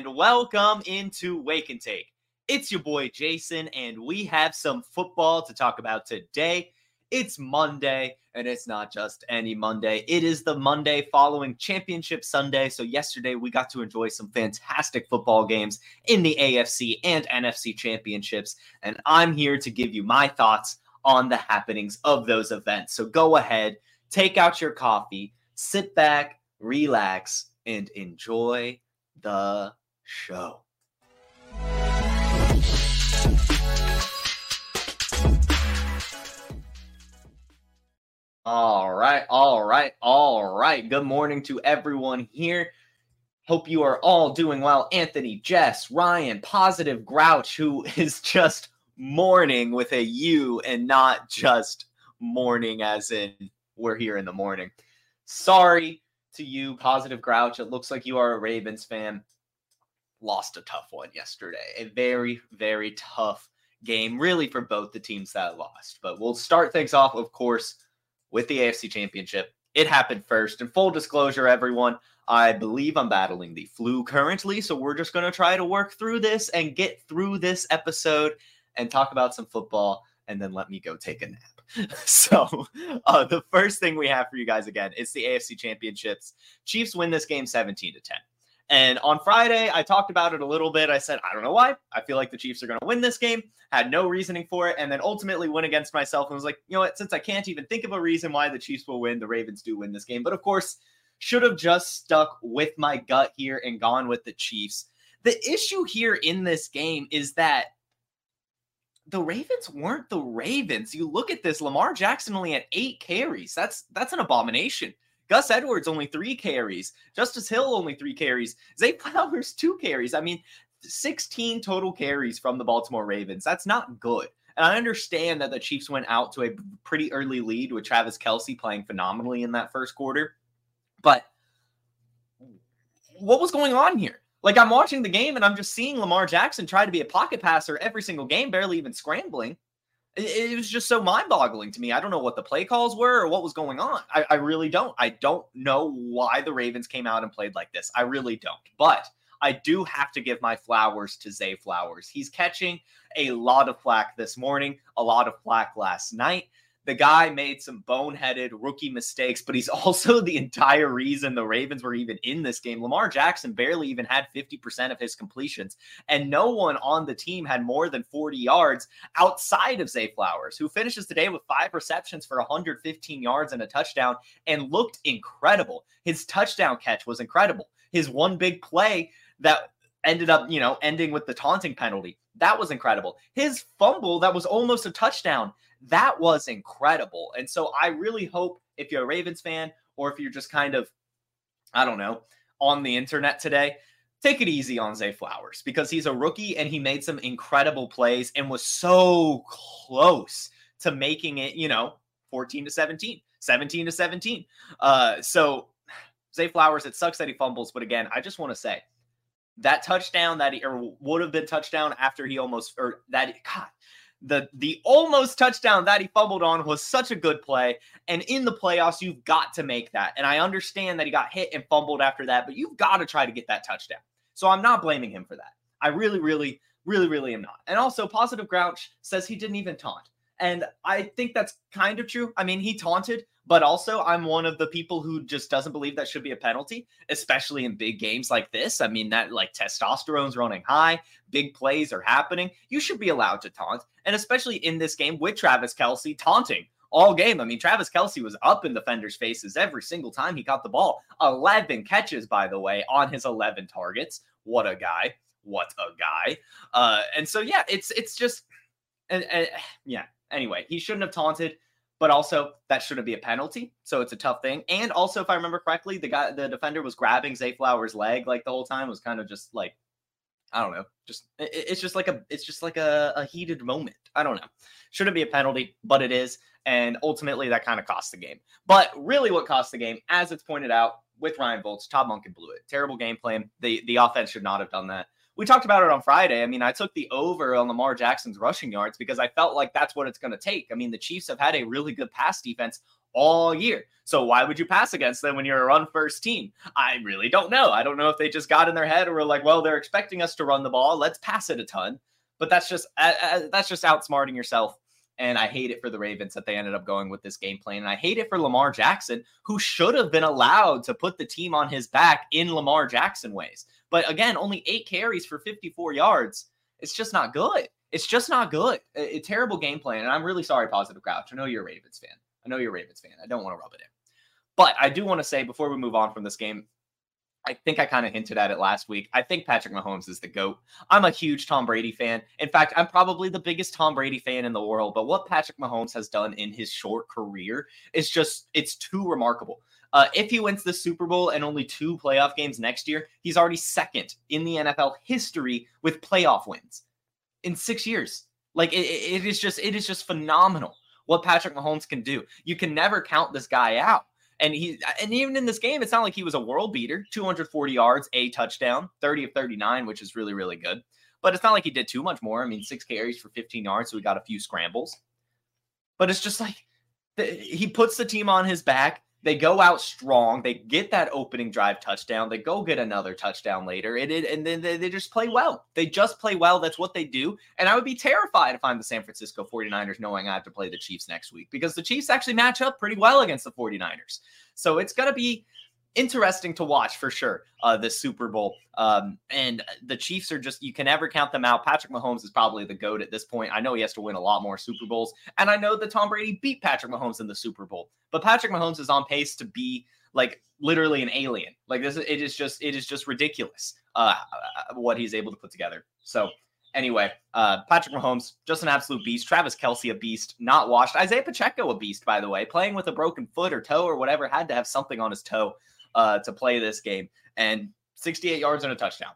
and welcome into Wake and Take. It's your boy Jason, and we have some football to talk about today. It's Monday, and it's not just any Monday. It is the Monday following Championship Sunday. So, yesterday we got to enjoy some fantastic football games in the AFC and NFC championships. And I'm here to give you my thoughts on the happenings of those events. So, go ahead, take out your coffee, sit back, relax, and enjoy the show. All right, all right, all right. Good morning to everyone here. Hope you are all doing well. Anthony, Jess, Ryan, Positive Grouch, who is just morning with a U and not just morning as in we're here in the morning. Sorry to you, Positive Grouch. It looks like you are a Ravens fan. Lost a tough one yesterday. A very, very tough game, really, for both the teams that lost. But we'll start things off, of course, with the AFC Championship. It happened first. And full disclosure, everyone, I believe I'm battling the flu currently. So we're just going to try to work through this and get through this episode and talk about some football and then let me go take a nap. So, uh, the first thing we have for you guys again is the AFC Championships. Chiefs win this game 17 to 10. And on Friday, I talked about it a little bit. I said, I don't know why. I feel like the Chiefs are going to win this game. Had no reasoning for it. And then ultimately went against myself and was like, you know what? Since I can't even think of a reason why the Chiefs will win, the Ravens do win this game. But of course, should have just stuck with my gut here and gone with the Chiefs. The issue here in this game is that the Ravens weren't the Ravens. You look at this, Lamar Jackson only had eight carries. That's that's an abomination. Gus Edwards only three carries. Justice Hill only three carries. Zay Flowers two carries. I mean, 16 total carries from the Baltimore Ravens. That's not good. And I understand that the Chiefs went out to a pretty early lead with Travis Kelce playing phenomenally in that first quarter. But what was going on here? Like I'm watching the game and I'm just seeing Lamar Jackson try to be a pocket passer every single game, barely even scrambling. It, was just so mind-boggling to me. I don't know what the play calls were or what was going on. I, I really don't. I don't know why the Ravens came out and played like this. I really don't. But I do have to give my flowers to Zay Flowers. He's catching a lot of flack this morning, a lot of flack last night. The guy made some boneheaded rookie mistakes, but he's also the entire reason the Ravens were even in this game. Lamar Jackson barely even had 50% of his completions, and no one on the team had more than 40 yards outside of Zay Flowers, who finishes today with five receptions for 115 yards and a touchdown and looked incredible. His touchdown catch was incredible. His one big play that ended up, you know, ending with the taunting penalty. That was incredible. His fumble that was almost a touchdown that was incredible. And so I really hope if you're a Ravens fan or if you're just kind of, I don't know, on the internet today, take it easy on Zay Flowers because he's a rookie and he made some incredible plays and was so close to making it, you know, 14 to 17, 17 to 17. Uh, so Zay Flowers, it sucks that he fumbles, but again, I just want to say that touchdown that he or would have been touchdown after he almost or that God, the the almost touchdown that he fumbled on was such a good play. And in the playoffs you've got to make that. And i understand that he got hit and fumbled after that but you've got to try to get that touchdown. So i'm not blaming him for that. I really really really really am not. And also positive grouch says he didn't even taunt. And i think that's kind of true. I mean he taunted but also, I'm one of the people who just doesn't believe that should be a penalty, especially in big games like this. I mean, that like testosterone's running high, big plays are happening. You should be allowed to taunt. And especially in this game with Travis Kelce taunting all game. I mean, Travis Kelce was up in defenders' faces every single time he got the ball. 11 catches, by the way, on his 11 targets. What a guy. What a guy. Uh, and so, yeah, it's it's just, and, and yeah. Anyway, he shouldn't have taunted but also that shouldn't be a penalty. So it's a tough thing. And also, if I remember correctly, the guy, the defender was grabbing Zay Flowers' leg like the whole time. It was kind of just like, I don't know, just it, it's just like a it's just like a, a heated moment. I don't know. Shouldn't be a penalty, but it is, and ultimately that kind of cost the game. But really, what cost the game, as it's pointed out with Ryan Bolts, Todd Monken blew it. Terrible game plan. The the offense should not have done that we talked about it on Friday. I mean, I took the over on Lamar Jackson's rushing yards because I felt like that's what it's going to take. I mean, the Chiefs have had a really good pass defense all year. So why would you pass against them when you're a run first team? I really don't know. I don't know if they just got in their head or were like, well, they're expecting us to run the ball. Let's pass it a ton. But that's just uh, uh, that's just outsmarting yourself. And I hate it for the Ravens that they ended up going with this game plan. And I hate it for Lamar Jackson, who should have been allowed to put the team on his back in Lamar Jackson ways. But again, only eight carries for 54 yards. It's just not good. It's just not good. A, a terrible game plan. And I'm really sorry, Positive Grouch. I know you're a Ravens fan. I know you're a Ravens fan. I don't want to rub it in. But I do want to say before we move on from this game, I think I kind of hinted at it last week. I think Patrick Mahomes is the GOAT. I'm a huge Tom Brady fan. In fact, I'm probably the biggest Tom Brady fan in the world. But what Patrick Mahomes has done in his short career is just, it's too remarkable. Uh, if he wins the Super Bowl and only two playoff games next year, he's already second in the NFL history with playoff wins in six years. Like it, it is just it is just phenomenal what Patrick Mahomes can do. You can never count this guy out. And he and even in this game, it's not like he was a world beater. 240 yards, a touchdown, 30 of 39, which is really, really good. But it's not like he did too much more. I mean, six carries for 15 yards, so he got a few scrambles. But it's just like the, he puts the team on his back. They go out strong. They get that opening drive touchdown. They go get another touchdown later. It, it and then they, they, just play well. They just play well. That's what they do. And I would be terrified if I'm the San Francisco 49ers knowing I have to play the Chiefs next week because the Chiefs actually match up pretty well against the 49ers. So it's going to be interesting to watch for sure uh this super bowl. Um and the chiefs are just you can never count them out. Patrick mahomes is probably the goat at this point. I know he has to win a lot more super bowls and i know that tom brady beat patrick mahomes in the super bowl but patrick mahomes is on pace to be like literally an alien. Like this it is just it is just ridiculous uh what he's able to put together. So Anyway, uh, Patrick Mahomes, just an absolute beast. Travis Kelce, a beast, not washed. Isaiah Pacheco, a beast, by the way, playing with a broken foot or toe or whatever, had to have something on his toe uh, to play this game. And 68 yards and a touchdown.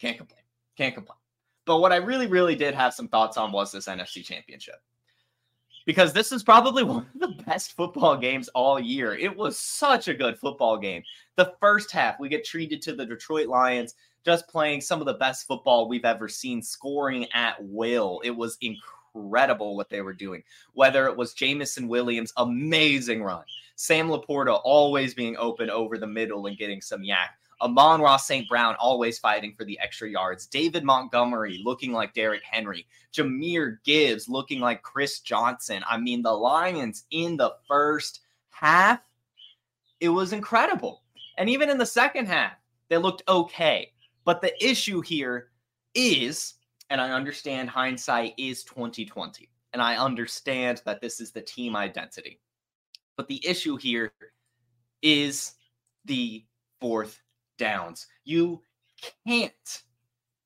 Can't complain. Can't complain. But what I really, really did have some thoughts on was this NFC championship. Because this is probably one of the best football games all year. It was such a good football game. The first half, we get treated to the Detroit Lions just playing some of the best football we've ever seen, scoring at will. It was incredible what they were doing. Whether it was Jameson Williams' amazing run, Sam LaPorta always being open over the middle and getting some YAC. Amon Ross St. Brown always fighting for the extra yards. David Montgomery looking like Derrick Henry. Jahmyr Gibbs looking like Chris Johnson. I mean, the Lions in the first half, it was incredible. And even in the second half, they looked okay. But the issue here is, and I understand hindsight is 2020, and I understand that this is the team identity. But the issue here is the fourth downs. You can't,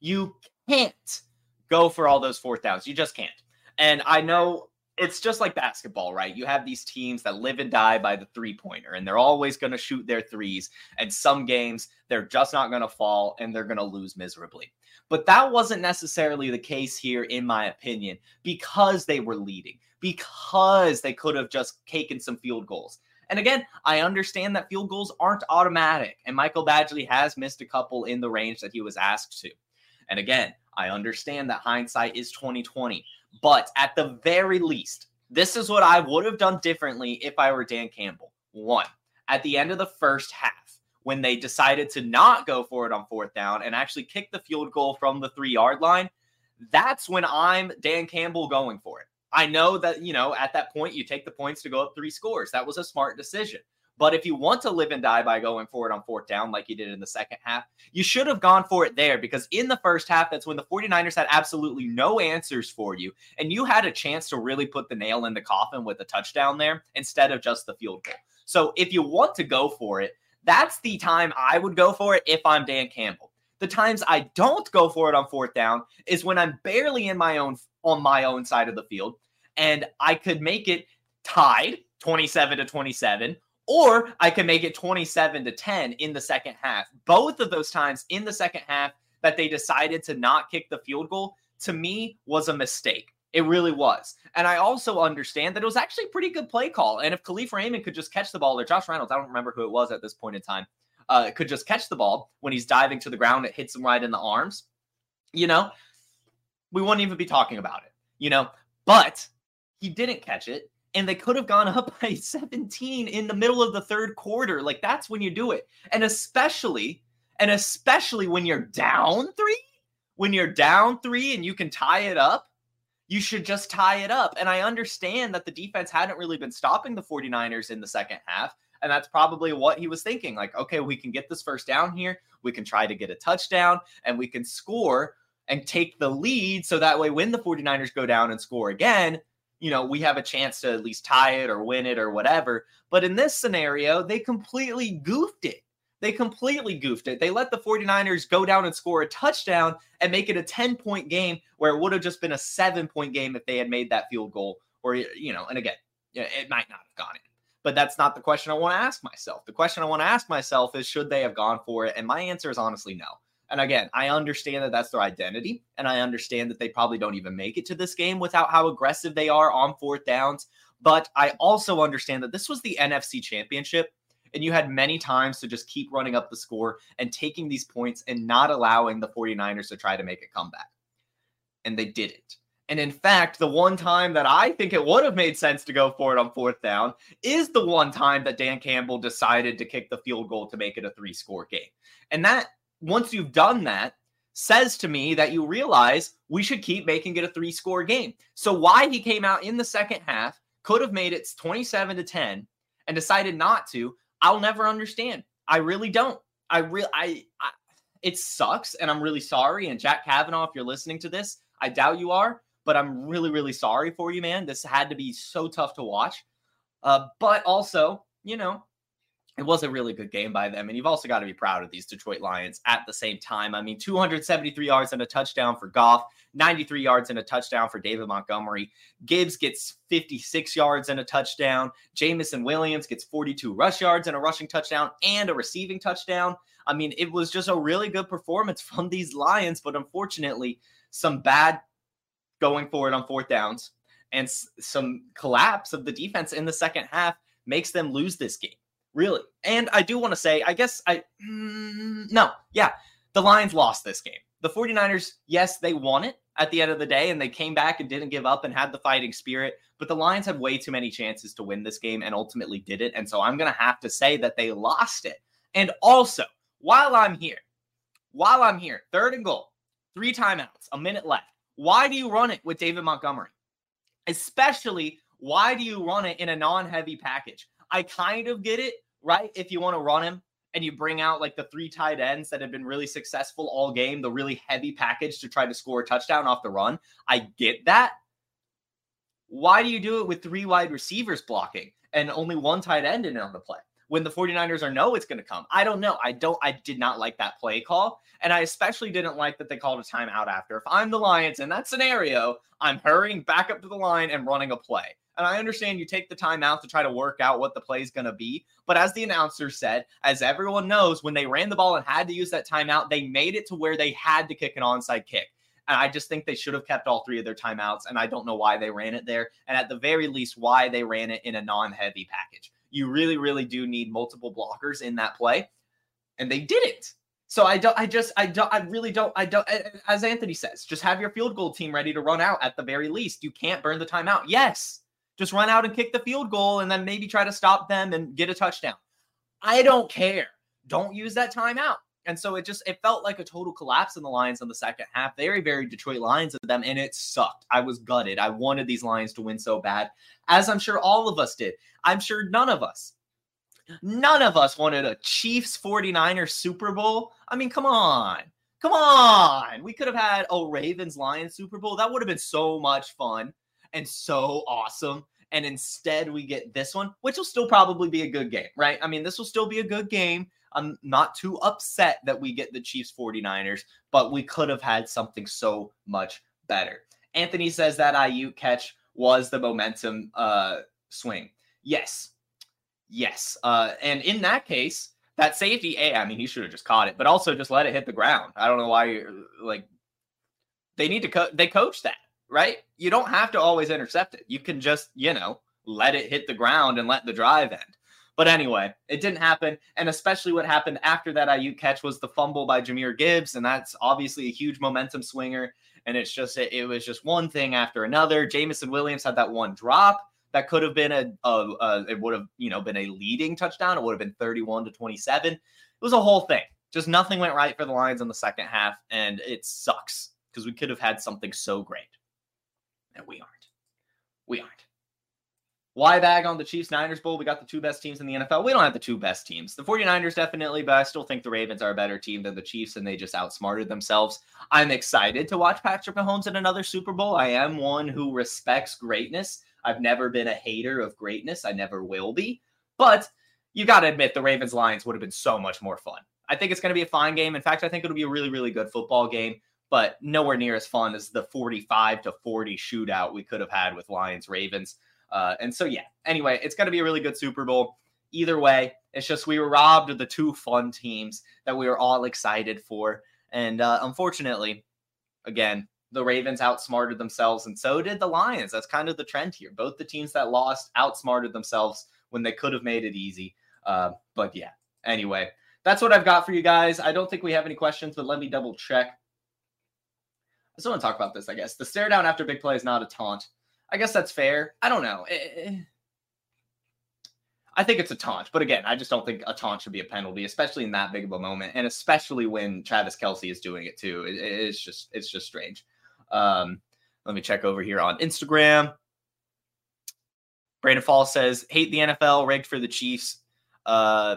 you can't go for all those fourth downs. You just can't. And I know it's just like basketball, right? You have these teams that live and die by the three pointer, and they're always going to shoot their threes. And some games, they're just not going to fall and they're going to lose miserably. But that wasn't necessarily the case here, in my opinion, because they were leading, because they could have just taken some field goals. And again, I understand that field goals aren't automatic, and Michael Badgley has missed a couple in the range that he was asked to. And again, I understand that hindsight is 2020. But at the very least, this is what I would have done differently if I were Dan Campbell. One, at the end of the first half, when they decided to not go for it on fourth down and actually kick the field goal from the three yard line, that's when I'm Dan Campbell going for it. I know that, you know, at that point, you take the points to go up three scores. That was a smart decision. But if you want to live and die by going for it on fourth down, like you did in the second half, you should have gone for it there because in the first half, that's when the 49ers had absolutely no answers for you. And you had a chance to really put the nail in the coffin with a touchdown there instead of just the field goal. So if you want to go for it, that's the time I would go for it if I'm Dan Campbell. The times I don't go for it on fourth down is when I'm barely in my own on my own side of the field and I could make it tied 27 to 27 or I could make it 27 to 10 in the second half. Both of those times in the second half that they decided to not kick the field goal to me was a mistake. It really was. And I also understand that it was actually a pretty good play call. And if Kalif Raymond could just catch the ball, or Josh Reynolds, I don't remember who it was at this point in time, uh, could just catch the ball when he's diving to the ground, it hits him right in the arms, you know, we wouldn't even be talking about it, you know. But he didn't catch it and they could have gone up by 17 in the middle of the third quarter. Like that's when you do it. And especially, and especially when you're down three, when you're down three and you can tie it up, you should just tie it up. And I understand that the defense hadn't really been stopping the 49ers in the second half. And that's probably what he was thinking. Like, okay, we can get this first down here. We can try to get a touchdown and we can score and take the lead. So that way, when the 49ers go down and score again, you know, we have a chance to at least tie it or win it or whatever. But in this scenario, they completely goofed it. They completely goofed it. They let the 49ers go down and score a touchdown and make it a 10 point game where it would have just been a seven point game if they had made that field goal. Or, you know, and again, it might not have gone in. But that's not the question I want to ask myself. The question I want to ask myself is should they have gone for it? And my answer is honestly no. And again, I understand that that's their identity, and I understand that they probably don't even make it to this game without how aggressive they are on fourth downs. But I also understand that this was the NFC championship, and you had many times to just keep running up the score and taking these points and not allowing the 49ers to try to make a comeback. And they didn't. And in fact, the one time that I think it would have made sense to go for it on fourth down is the one time that Dan Campbell decided to kick the field goal to make it a three score game. And that once you've done that, says to me that you realize we should keep making it a three score game. So why he came out in the second half, could have made it 27 to 10 and decided not to, I'll never understand. I really don't. I really I, I it sucks and I'm really sorry and Jack Kavanaugh if you're listening to this, I doubt you are, but I'm really really sorry for you man. This had to be so tough to watch. Uh but also, you know, it was a really good game by them. And you've also got to be proud of these Detroit Lions at the same time. I mean, 273 yards and a touchdown for Goff, 93 yards and a touchdown for David Montgomery. Gibbs gets 56 yards and a touchdown. Jameson Williams gets 42 rush yards and a rushing touchdown and a receiving touchdown. I mean, it was just a really good performance from these Lions, but unfortunately, some bad going forward on fourth downs and some collapse of the defense in the second half makes them lose this game really. And I do want to say, I guess I, mm, no, yeah, the Lions lost this game. The 49ers, yes, they won it at the end of the day and they came back and didn't give up and had the fighting spirit. But the Lions had way too many chances to win this game and ultimately did it. And so I'm going to have to say that they lost it. And also, while I'm here, while I'm here, third and goal, three timeouts, a minute left. Why do you run it with David Montgomery? Especially, why do you run it in a non heavy package? I kind of get it, right? If you want to run him and you bring out like the three tight ends that have been really successful all game, the really heavy package to try to score a touchdown off the run, I get that. Why do you do it with three wide receivers blocking and only one tight end in on the play? When the 49ers are no, it's going to come. I don't know. I don't I did not like that play call. And I especially didn't like that they called a timeout after. If I'm the Lions in that scenario, I'm hurrying back up to the line and running a play. And I understand you take the time out to try to work out what the play is going to be. But as the announcer said, as everyone knows, when they ran the ball and had to use that timeout, they made it to where they had to kick an onside kick. And I just think they should have kept all three of their timeouts. And I don't know why they ran it there. And at the very least, why they ran it in a non heavy package. You really, really do need multiple blockers in that play. And they didn't. So I don't, I just, I don't, I really don't, I don't, as Anthony says, just have your field goal team ready to run out at the very least. You can't burn the timeout. Yes, just run out and kick the field goal and then maybe try to stop them and get a touchdown. I don't care. Don't use that timeout. And so it just it felt like a total collapse in the Lions in the second half. Very, very Detroit Lions of them, and it sucked. I was gutted. I wanted these Lions to win so bad, as I'm sure all of us did. I'm sure none of us None of us wanted a Chiefs 49ers Super Bowl. I mean, come on. Come on. We could have had a Ravens Lions Super Bowl. That would have been so much fun and so awesome. And instead, we get this one, which will still probably be a good game, right? I mean, this will still be a good game. I'm not too upset that we get the Chiefs 49ers, but we could have had something so much better. Anthony says that Aiyuk catch was the momentum uh, swing. Yes. Yes. Uh, and in that case, that safety, A, I mean, he should have just caught it, but also just let it hit the ground. I don't know why like they need to co- they coach that, right? You don't have to always intercept it. You can just, you know, let it hit the ground and let the drive end. But anyway, it didn't happen. And especially what happened after that Aiyuk catch was the fumble by Jahmyr Gibbs. And that's obviously a huge momentum swinger. And it's just, it, it was just one thing after another. Jameson Williams had that one drop that could have been a, a, a it would have you know been a leading touchdown. It would have been 31 to 27. It was a whole thing. Just nothing went right for the Lions in the second half, and it sucks because we could have had something so great, and we aren't. We aren't. Why bag on the Chiefs Niners Bowl? We got the two best teams in the NFL. We don't have the two best teams. The 49ers definitely, but I still think the Ravens are a better team than the Chiefs, and they just outsmarted themselves. I'm excited to watch Patrick Mahomes in another Super Bowl. I am one who respects greatness. I've never been a hater of greatness. I never will be. But you got to admit, the Ravens Lions would have been so much more fun. I think it's going to be a fine game. In fact, I think it'll be a really, really good football game, but nowhere near as fun as the 45 to 40 shootout we could have had with Lions Ravens. Uh, and so, yeah, anyway, it's going to be a really good Super Bowl. Either way, it's just we were robbed of the two fun teams that we were all excited for. And uh, unfortunately, again, the Ravens outsmarted themselves, and so did the Lions. That's kind of the trend here. Both the teams that lost outsmarted themselves when they could have made it easy. Uh, but yeah, anyway, that's what I've got for you guys. I don't think we have any questions, but let me double check. I still want to talk about this, I guess. The stare down after big play is not a taunt. I guess that's fair. I don't know. It, eh, eh. I think it's a taunt, but again, I just don't think a taunt should be a penalty, especially in that big of a moment, and especially when Travis Kelce is doing it too. It, it's just it's just strange. Um, let me check over here on Instagram. Brandon Fall says, hate the NFL, rigged for the Chiefs. Uh,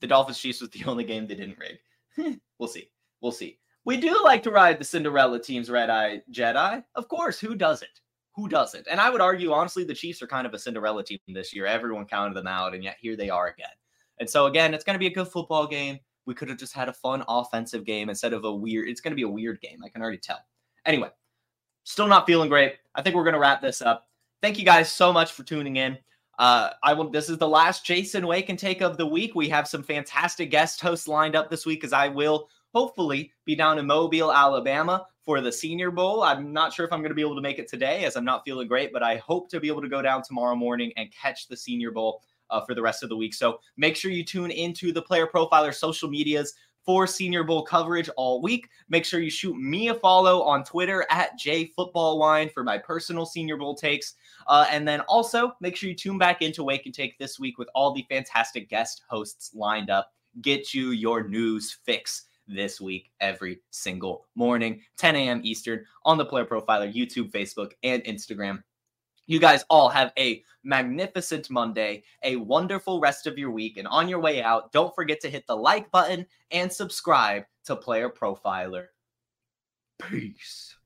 the Dolphins Chiefs was the only game they didn't rig. we'll see. We'll see. We do like to ride the Cinderella team's red eye Jedi. Of course, who doesn't? Who doesn't? And I would argue, honestly, the Chiefs are kind of a Cinderella team this year. Everyone counted them out, and yet here they are again. And so, again, it's going to be a good football game. We could have just had a fun offensive game instead of a weird, it's going to be a weird game. I can already tell. Anyway, still not feeling great. I think we're going to wrap this up. Thank you guys so much for tuning in. Uh, I will. This is the last Jason Wake and Take of the week. We have some fantastic guest hosts lined up this week, as I will hopefully be down in Mobile, Alabama for the Senior Bowl. I'm not sure if I'm going to be able to make it today, as I'm not feeling great, but I hope to be able to go down tomorrow morning and catch the Senior Bowl uh, for the rest of the week. So make sure you tune into the Player Profiler social medias for Senior Bowl coverage all week. Make sure you shoot me a follow on Twitter at JFootballWine for my personal Senior Bowl takes. Uh, and then also make sure you tune back into Wake and Take this week with all the fantastic guest hosts lined up. Get you your news fix this week every single morning, 10 a.m. Eastern on the Player Profiler, YouTube, Facebook, and Instagram. You guys all have a magnificent Monday, a wonderful rest of your week. And on your way out, don't forget to hit the like button and subscribe to Player Profiler. Peace.